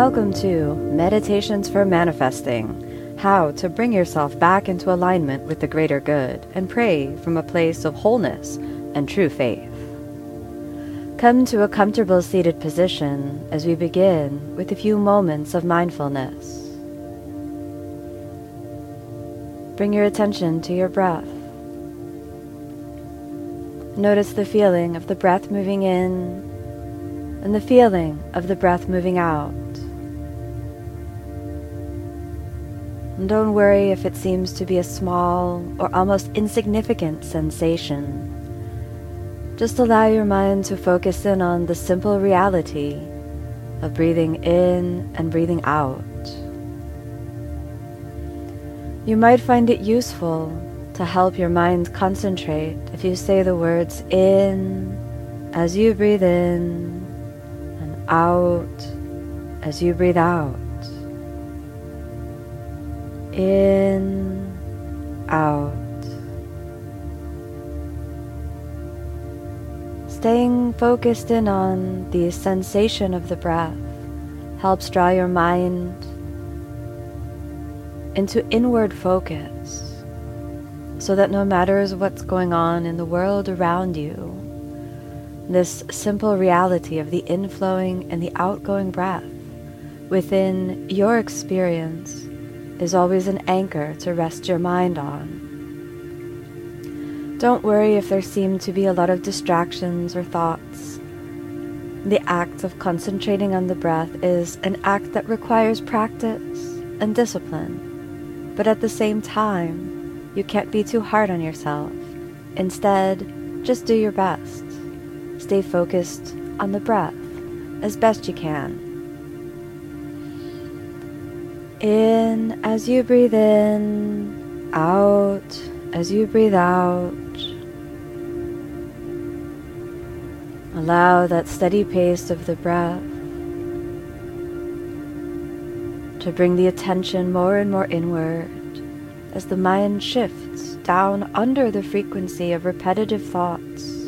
Welcome to Meditations for Manifesting How to Bring Yourself Back into Alignment with the Greater Good and Pray from a Place of Wholeness and True Faith. Come to a comfortable seated position as we begin with a few moments of mindfulness. Bring your attention to your breath. Notice the feeling of the breath moving in and the feeling of the breath moving out. And don't worry if it seems to be a small or almost insignificant sensation. Just allow your mind to focus in on the simple reality of breathing in and breathing out. You might find it useful to help your mind concentrate if you say the words in as you breathe in and out as you breathe out in, out. Staying focused in on the sensation of the breath helps draw your mind into inward focus so that no matter what's going on in the world around you, this simple reality of the inflowing and the outgoing breath within your experience is always an anchor to rest your mind on. Don't worry if there seem to be a lot of distractions or thoughts. The act of concentrating on the breath is an act that requires practice and discipline, but at the same time, you can't be too hard on yourself. Instead, just do your best. Stay focused on the breath as best you can in as you breathe in, out as you breathe out. Allow that steady pace of the breath to bring the attention more and more inward as the mind shifts down under the frequency of repetitive thoughts.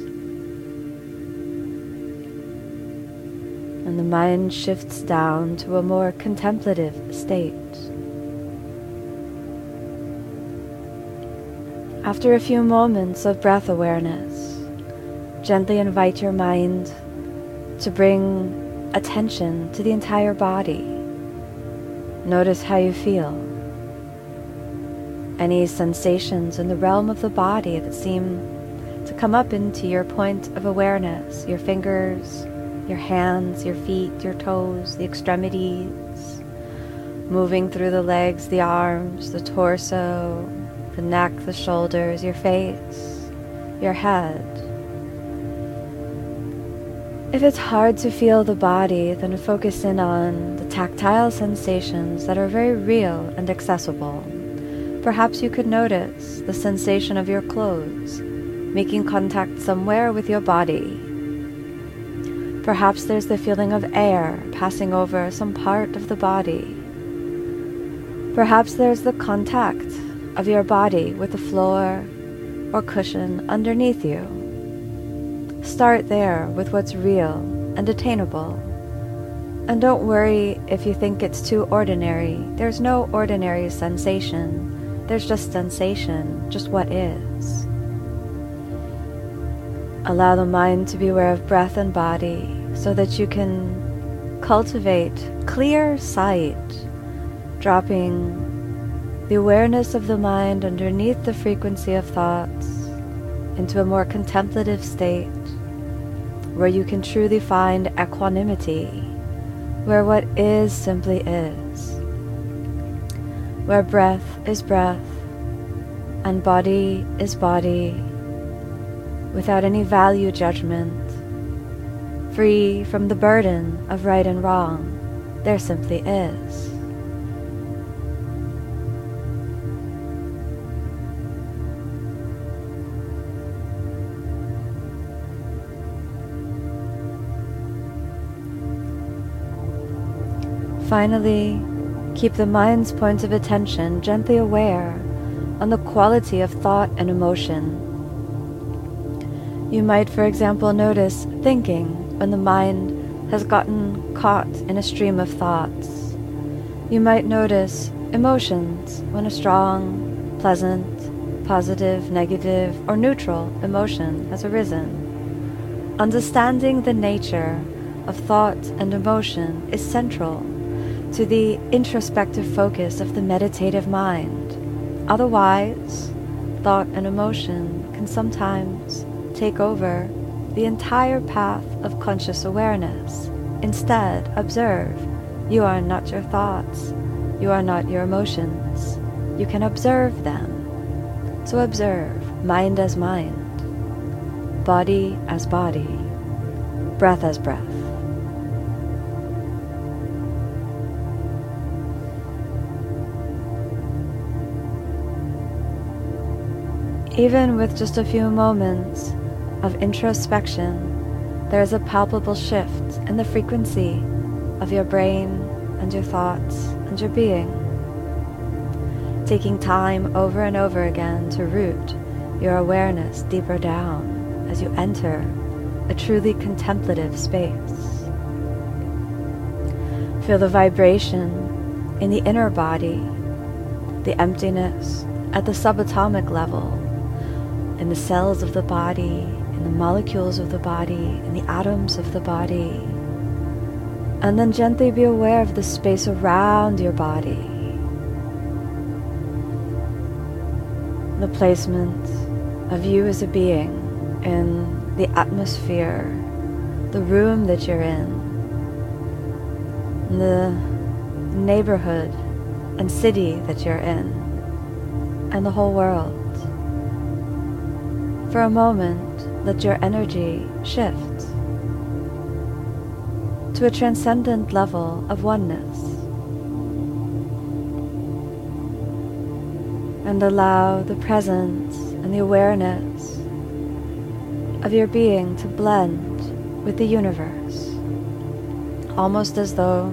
And the mind shifts down to a more contemplative state. After a few moments of breath awareness, gently invite your mind to bring attention to the entire body. Notice how you feel. Any sensations in the realm of the body that seem to come up into your point of awareness, your fingers, your hands, your feet, your toes, the extremities, moving through the legs, the arms, the torso, the neck, the shoulders, your face, your head. If it's hard to feel the body, then focus in on the tactile sensations that are very real and accessible. Perhaps you could notice the sensation of your clothes, making contact somewhere with your body. Perhaps there's the feeling of air passing over some part of the body. Perhaps there's the contact of your body with the floor or cushion underneath you. Start there with what's real and attainable. And don't worry if you think it's too ordinary. There's no ordinary sensation. There's just sensation, just what is. Allow the mind to be aware of breath and body so that you can cultivate clear sight, dropping the awareness of the mind underneath the frequency of thoughts into a more contemplative state where you can truly find equanimity, where what is simply is, where breath is breath and body is body without any value judgment, free from the burden of right and wrong, there simply is. Finally, keep the mind's point of attention gently aware on the quality of thought and emotion. You might, for example, notice thinking when the mind has gotten caught in a stream of thoughts. You might notice emotions when a strong, pleasant, positive, negative, or neutral emotion has arisen. Understanding the nature of thought and emotion is central to the introspective focus of the meditative mind. Otherwise, thought and emotion can sometimes take over the entire path of conscious awareness. Instead, observe you are not your thoughts, you are not your emotions. You can observe them. So observe mind as mind, body as body, breath as breath. Even with just a few moments of introspection, there is a palpable shift in the frequency of your brain and your thoughts and your being. Taking time over and over again to root your awareness deeper down as you enter a truly contemplative space. Feel the vibration in the inner body, the emptiness at the subatomic level in the cells of the body, in the molecules of the body, and the atoms of the body. And then gently be aware of the space around your body. The placement of you as a being in the atmosphere, the room that you're in, the neighborhood and city that you're in, and the whole world. For a moment, let your energy shift to a transcendent level of oneness. And allow the presence and the awareness of your being to blend with the universe, almost as though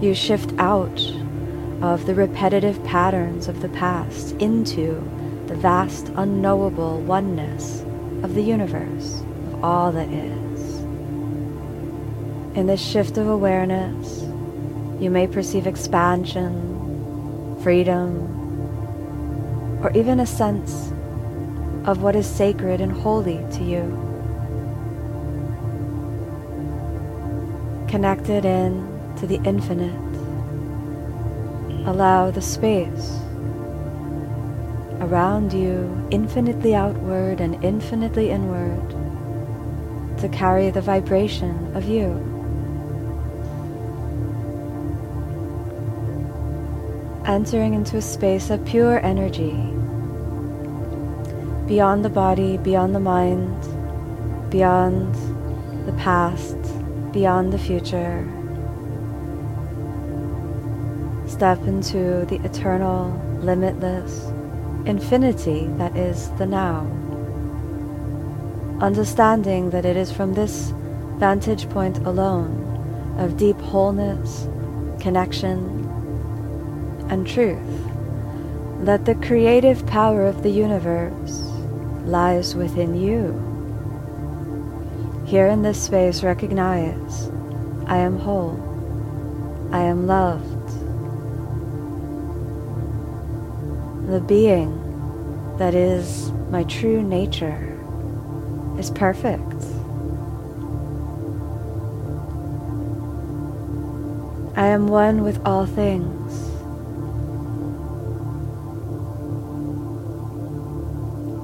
you shift out of the repetitive patterns of the past into the vast unknowable oneness of the universe, of all that is. In this shift of awareness, you may perceive expansion, freedom, or even a sense of what is sacred and holy to you. Connected in to the infinite, allow the space around you, infinitely outward and infinitely inward, to carry the vibration of you. Entering into a space of pure energy, beyond the body, beyond the mind, beyond the past, beyond the future. Step into the eternal, limitless, infinity that is the now. Understanding that it is from this vantage point alone of deep wholeness, connection, and truth that the creative power of the universe lies within you. Here in this space, recognize I am whole, I am loved, The being that is my true nature is perfect. I am one with all things.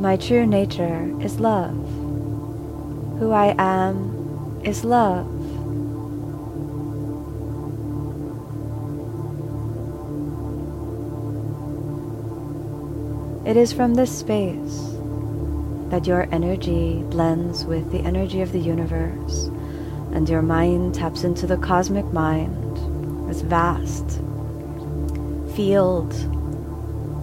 My true nature is love. Who I am is love. It is from this space that your energy blends with the energy of the universe and your mind taps into the cosmic mind, this vast field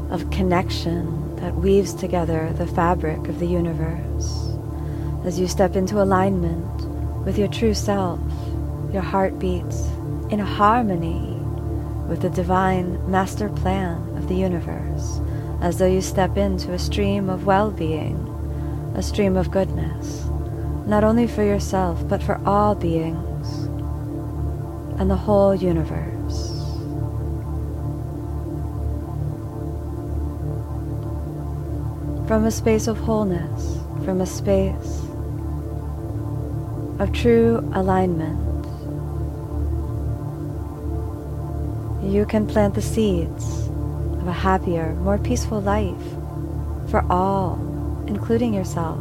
of connection that weaves together the fabric of the universe. As you step into alignment with your true self, your heart beats in harmony with the divine master plan of the universe as though you step into a stream of well being, a stream of goodness, not only for yourself, but for all beings and the whole universe. From a space of wholeness, from a space of true alignment, you can plant the seeds of a happier, more peaceful life for all, including yourself.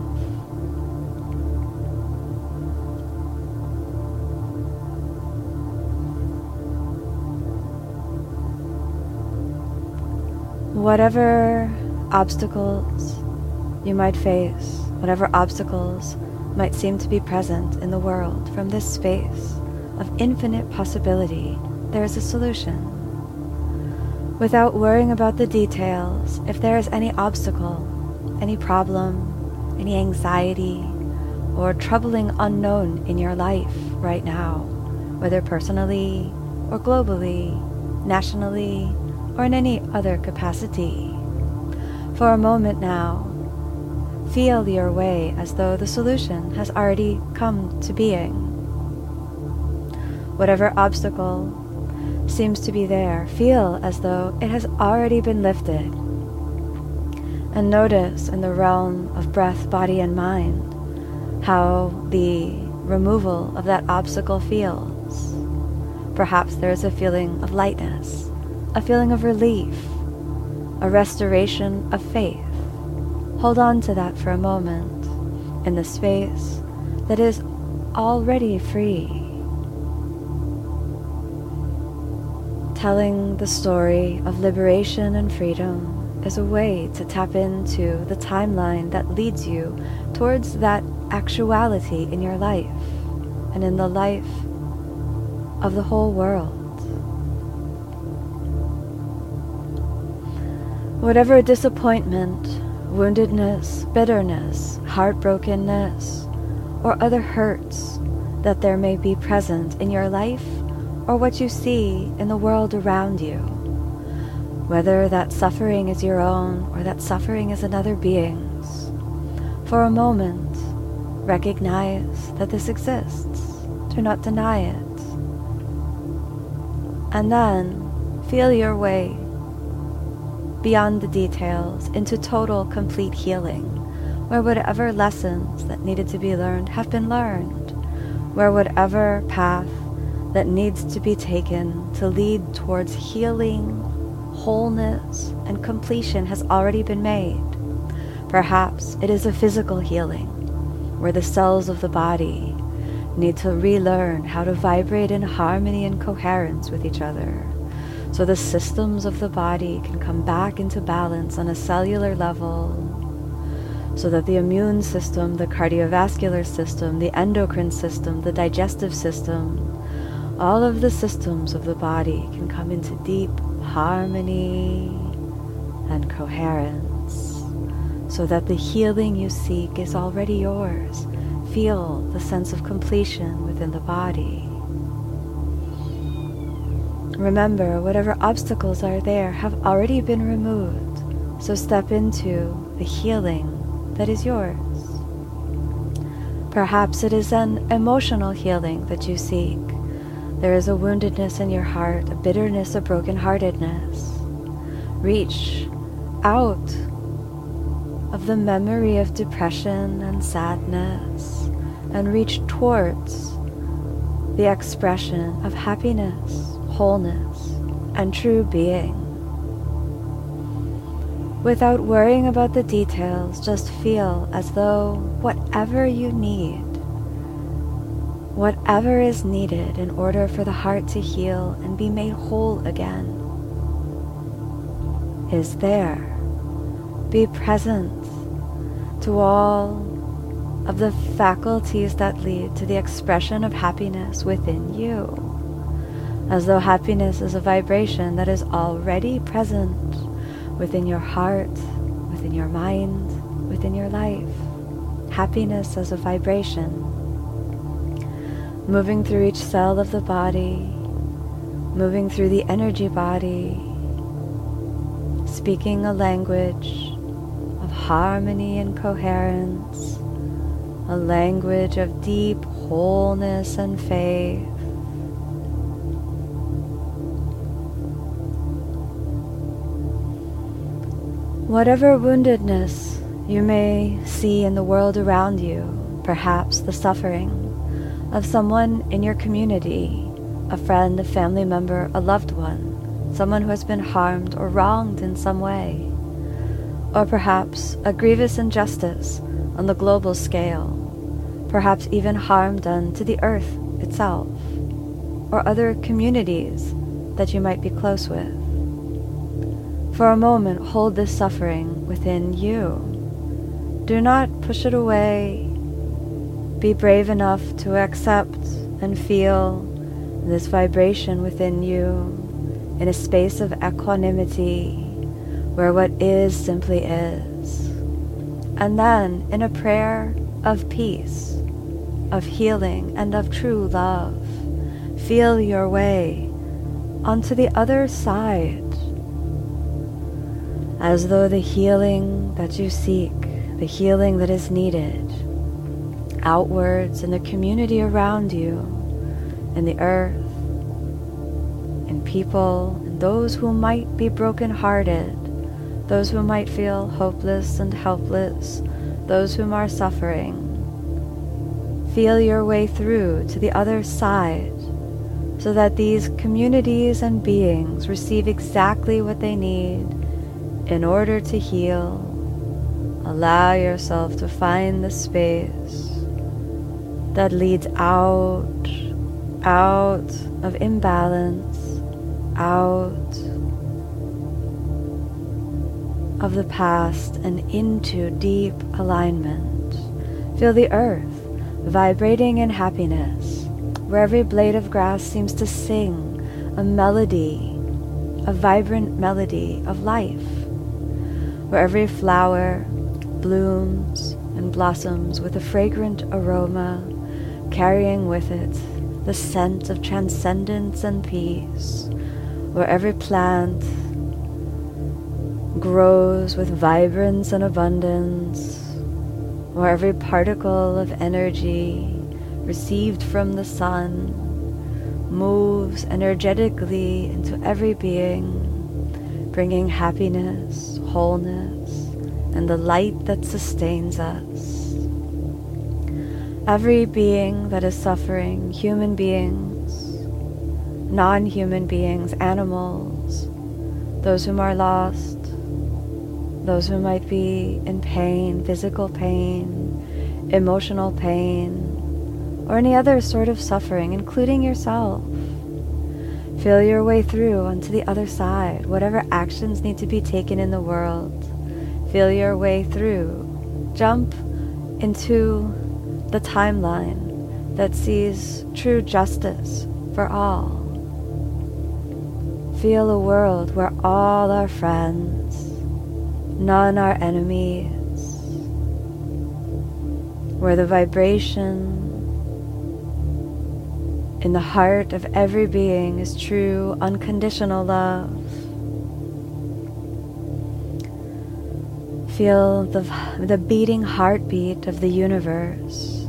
Whatever obstacles you might face, whatever obstacles might seem to be present in the world, from this space of infinite possibility, there is a solution without worrying about the details, if there is any obstacle, any problem, any anxiety, or troubling unknown in your life right now, whether personally or globally, nationally, or in any other capacity. For a moment now, feel your way as though the solution has already come to being. Whatever obstacle seems to be there, feel as though it has already been lifted. And notice in the realm of breath, body, and mind how the removal of that obstacle feels. Perhaps there is a feeling of lightness, a feeling of relief, a restoration of faith. Hold on to that for a moment in the space that is already free. Telling the story of liberation and freedom is a way to tap into the timeline that leads you towards that actuality in your life and in the life of the whole world. Whatever disappointment, woundedness, bitterness, heartbrokenness, or other hurts that there may be present in your life or what you see in the world around you, whether that suffering is your own or that suffering is another being's. For a moment, recognize that this exists. Do not deny it. And then feel your way beyond the details into total, complete healing, where whatever lessons that needed to be learned have been learned, where whatever path that needs to be taken to lead towards healing, wholeness, and completion has already been made. Perhaps it is a physical healing, where the cells of the body need to relearn how to vibrate in harmony and coherence with each other, so the systems of the body can come back into balance on a cellular level so that the immune system, the cardiovascular system, the endocrine system, the digestive system, all of the systems of the body can come into deep harmony and coherence so that the healing you seek is already yours. Feel the sense of completion within the body. Remember, whatever obstacles are there have already been removed, so step into the healing that is yours. Perhaps it is an emotional healing that you seek there is a woundedness in your heart, a bitterness, a brokenheartedness. Reach out of the memory of depression and sadness and reach towards the expression of happiness, wholeness, and true being. Without worrying about the details, just feel as though whatever you need, whatever is needed in order for the heart to heal and be made whole again, is there. Be present to all of the faculties that lead to the expression of happiness within you, as though happiness is a vibration that is already present within your heart, within your mind, within your life. Happiness as a vibration, moving through each cell of the body, moving through the energy body, speaking a language of harmony and coherence a language of deep wholeness and faith. Whatever woundedness you may see in the world around you, perhaps the suffering of someone in your community, a friend, a family member, a loved one, someone who has been harmed or wronged in some way, or perhaps a grievous injustice on the global scale perhaps even harm done to the earth itself, or other communities that you might be close with. For a moment, hold this suffering within you. Do not push it away. Be brave enough to accept and feel this vibration within you in a space of equanimity where what is simply is. And then, in a prayer of peace, of healing and of true love. Feel your way onto the other side as though the healing that you seek, the healing that is needed, outwards in the community around you, in the earth, in people, in those who might be broken-hearted, those who might feel hopeless and helpless, those whom are suffering, Feel your way through to the other side so that these communities and beings receive exactly what they need in order to heal. Allow yourself to find the space that leads out, out of imbalance, out of the past and into deep alignment. Feel the earth vibrating in happiness, where every blade of grass seems to sing a melody, a vibrant melody of life, where every flower blooms and blossoms with a fragrant aroma, carrying with it the scent of transcendence and peace, where every plant grows with vibrance and abundance, where every particle of energy received from the sun moves energetically into every being, bringing happiness, wholeness, and the light that sustains us. Every being that is suffering, human beings, non human beings, animals, those whom are lost, those who might be in pain, physical pain, emotional pain, or any other sort of suffering, including yourself. Feel your way through onto the other side, whatever actions need to be taken in the world. Feel your way through. Jump into the timeline that sees true justice for all. Feel a world where all are friends none are enemies, where the vibration in the heart of every being is true, unconditional love. Feel the, the beating heartbeat of the universe,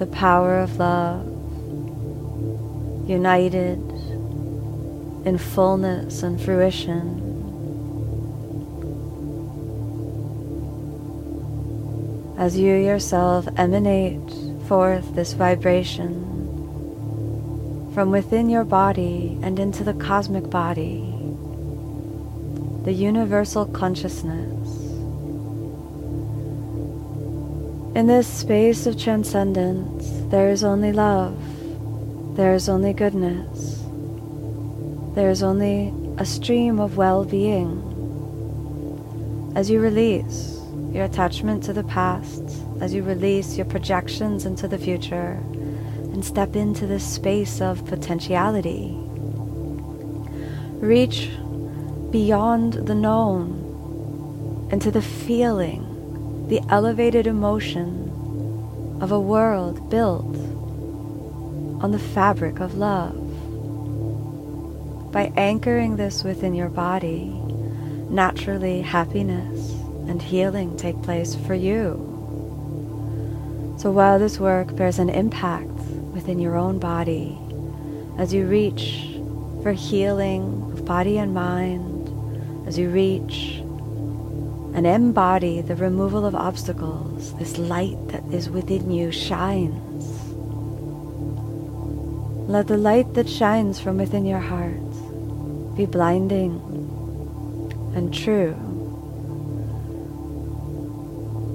the power of love, united in fullness and fruition. as you yourself emanate forth this vibration from within your body and into the cosmic body. the universal consciousness. In this space of transcendence, there is only love, there is only goodness, there is only a stream of well being. As you release your attachment to the past, as you release your projections into the future, and step into this space of potentiality, reach beyond the known into the feeling, the elevated emotion of a world built on the fabric of love. By anchoring this within your body, naturally happiness and healing take place for you. So while this work bears an impact within your own body, as you reach for healing of body and mind, as you reach and embody the removal of obstacles, this light that is within you shines. Let the light that shines from within your heart be blinding and true,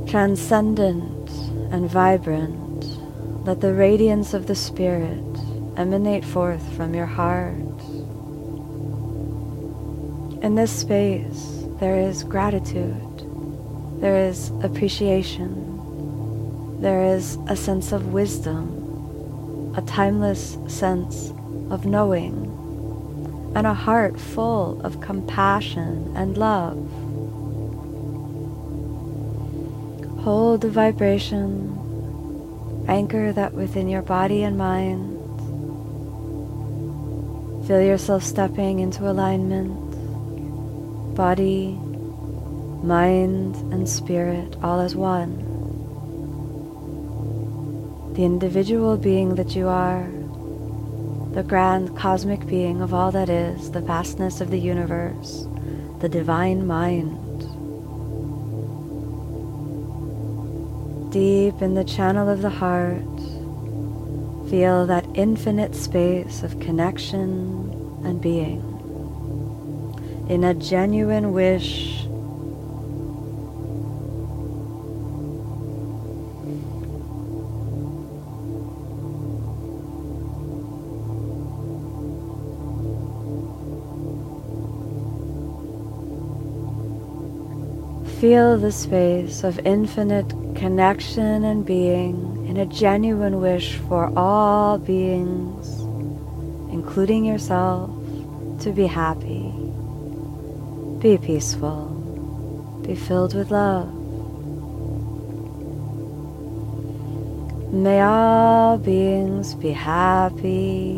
transcendent and vibrant. Let the radiance of the Spirit emanate forth from your heart. In this space, there is gratitude, there is appreciation, there is a sense of wisdom, a timeless sense of knowing, and a heart full of compassion and love. Hold the vibration, anchor that within your body and mind. Feel yourself stepping into alignment body, mind, and spirit all as one. The individual being that you are, the grand cosmic being of all that is, the vastness of the universe, the divine mind. Deep in the channel of the heart, feel that infinite space of connection and being in a genuine wish Feel the space of infinite connection and being in a genuine wish for all beings, including yourself, to be happy. Be peaceful. Be filled with love. May all beings be happy.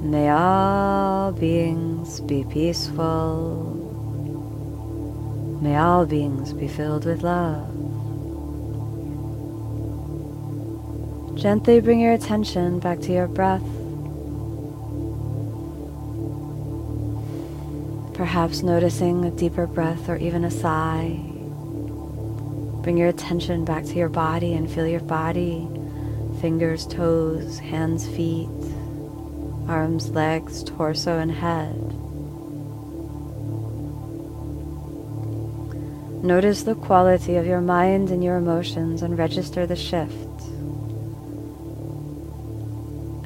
May all beings be peaceful. May all beings be filled with love. Gently bring your attention back to your breath. Perhaps noticing a deeper breath or even a sigh. Bring your attention back to your body and feel your body fingers, toes, hands, feet, arms, legs, torso, and head. Notice the quality of your mind and your emotions and register the shift.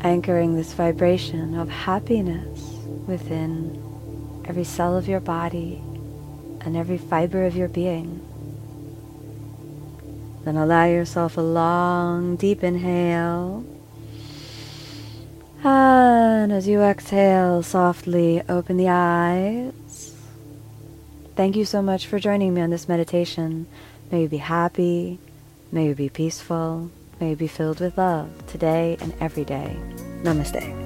Anchoring this vibration of happiness within every cell of your body and every fiber of your being. Then allow yourself a long, deep inhale. And as you exhale, softly open the eyes. Thank you so much for joining me on this meditation. May you be happy. May you be peaceful. May you be filled with love today and every day. Namaste.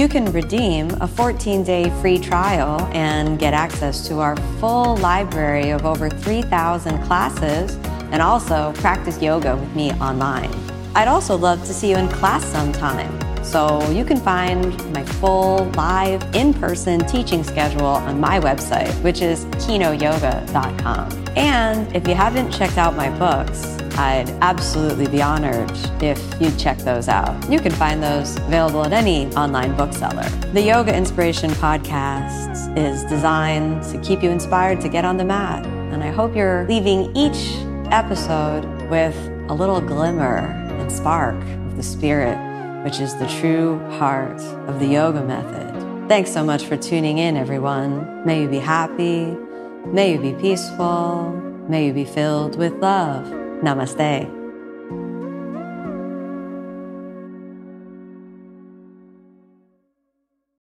You can redeem a 14 day free trial and get access to our full library of over 3,000 classes and also practice yoga with me online. I'd also love to see you in class sometime. So you can find my full live in person teaching schedule on my website, which is kinoyoga.com. And if you haven't checked out my books, I'd absolutely be honored if you'd check those out. You can find those available at any online bookseller. The Yoga Inspiration Podcast is designed to keep you inspired to get on the mat. And I hope you're leaving each episode with a little glimmer and spark of the spirit, which is the true heart of the yoga method. Thanks so much for tuning in, everyone. May you be happy. May you be peaceful. May you be filled with love. Namaste.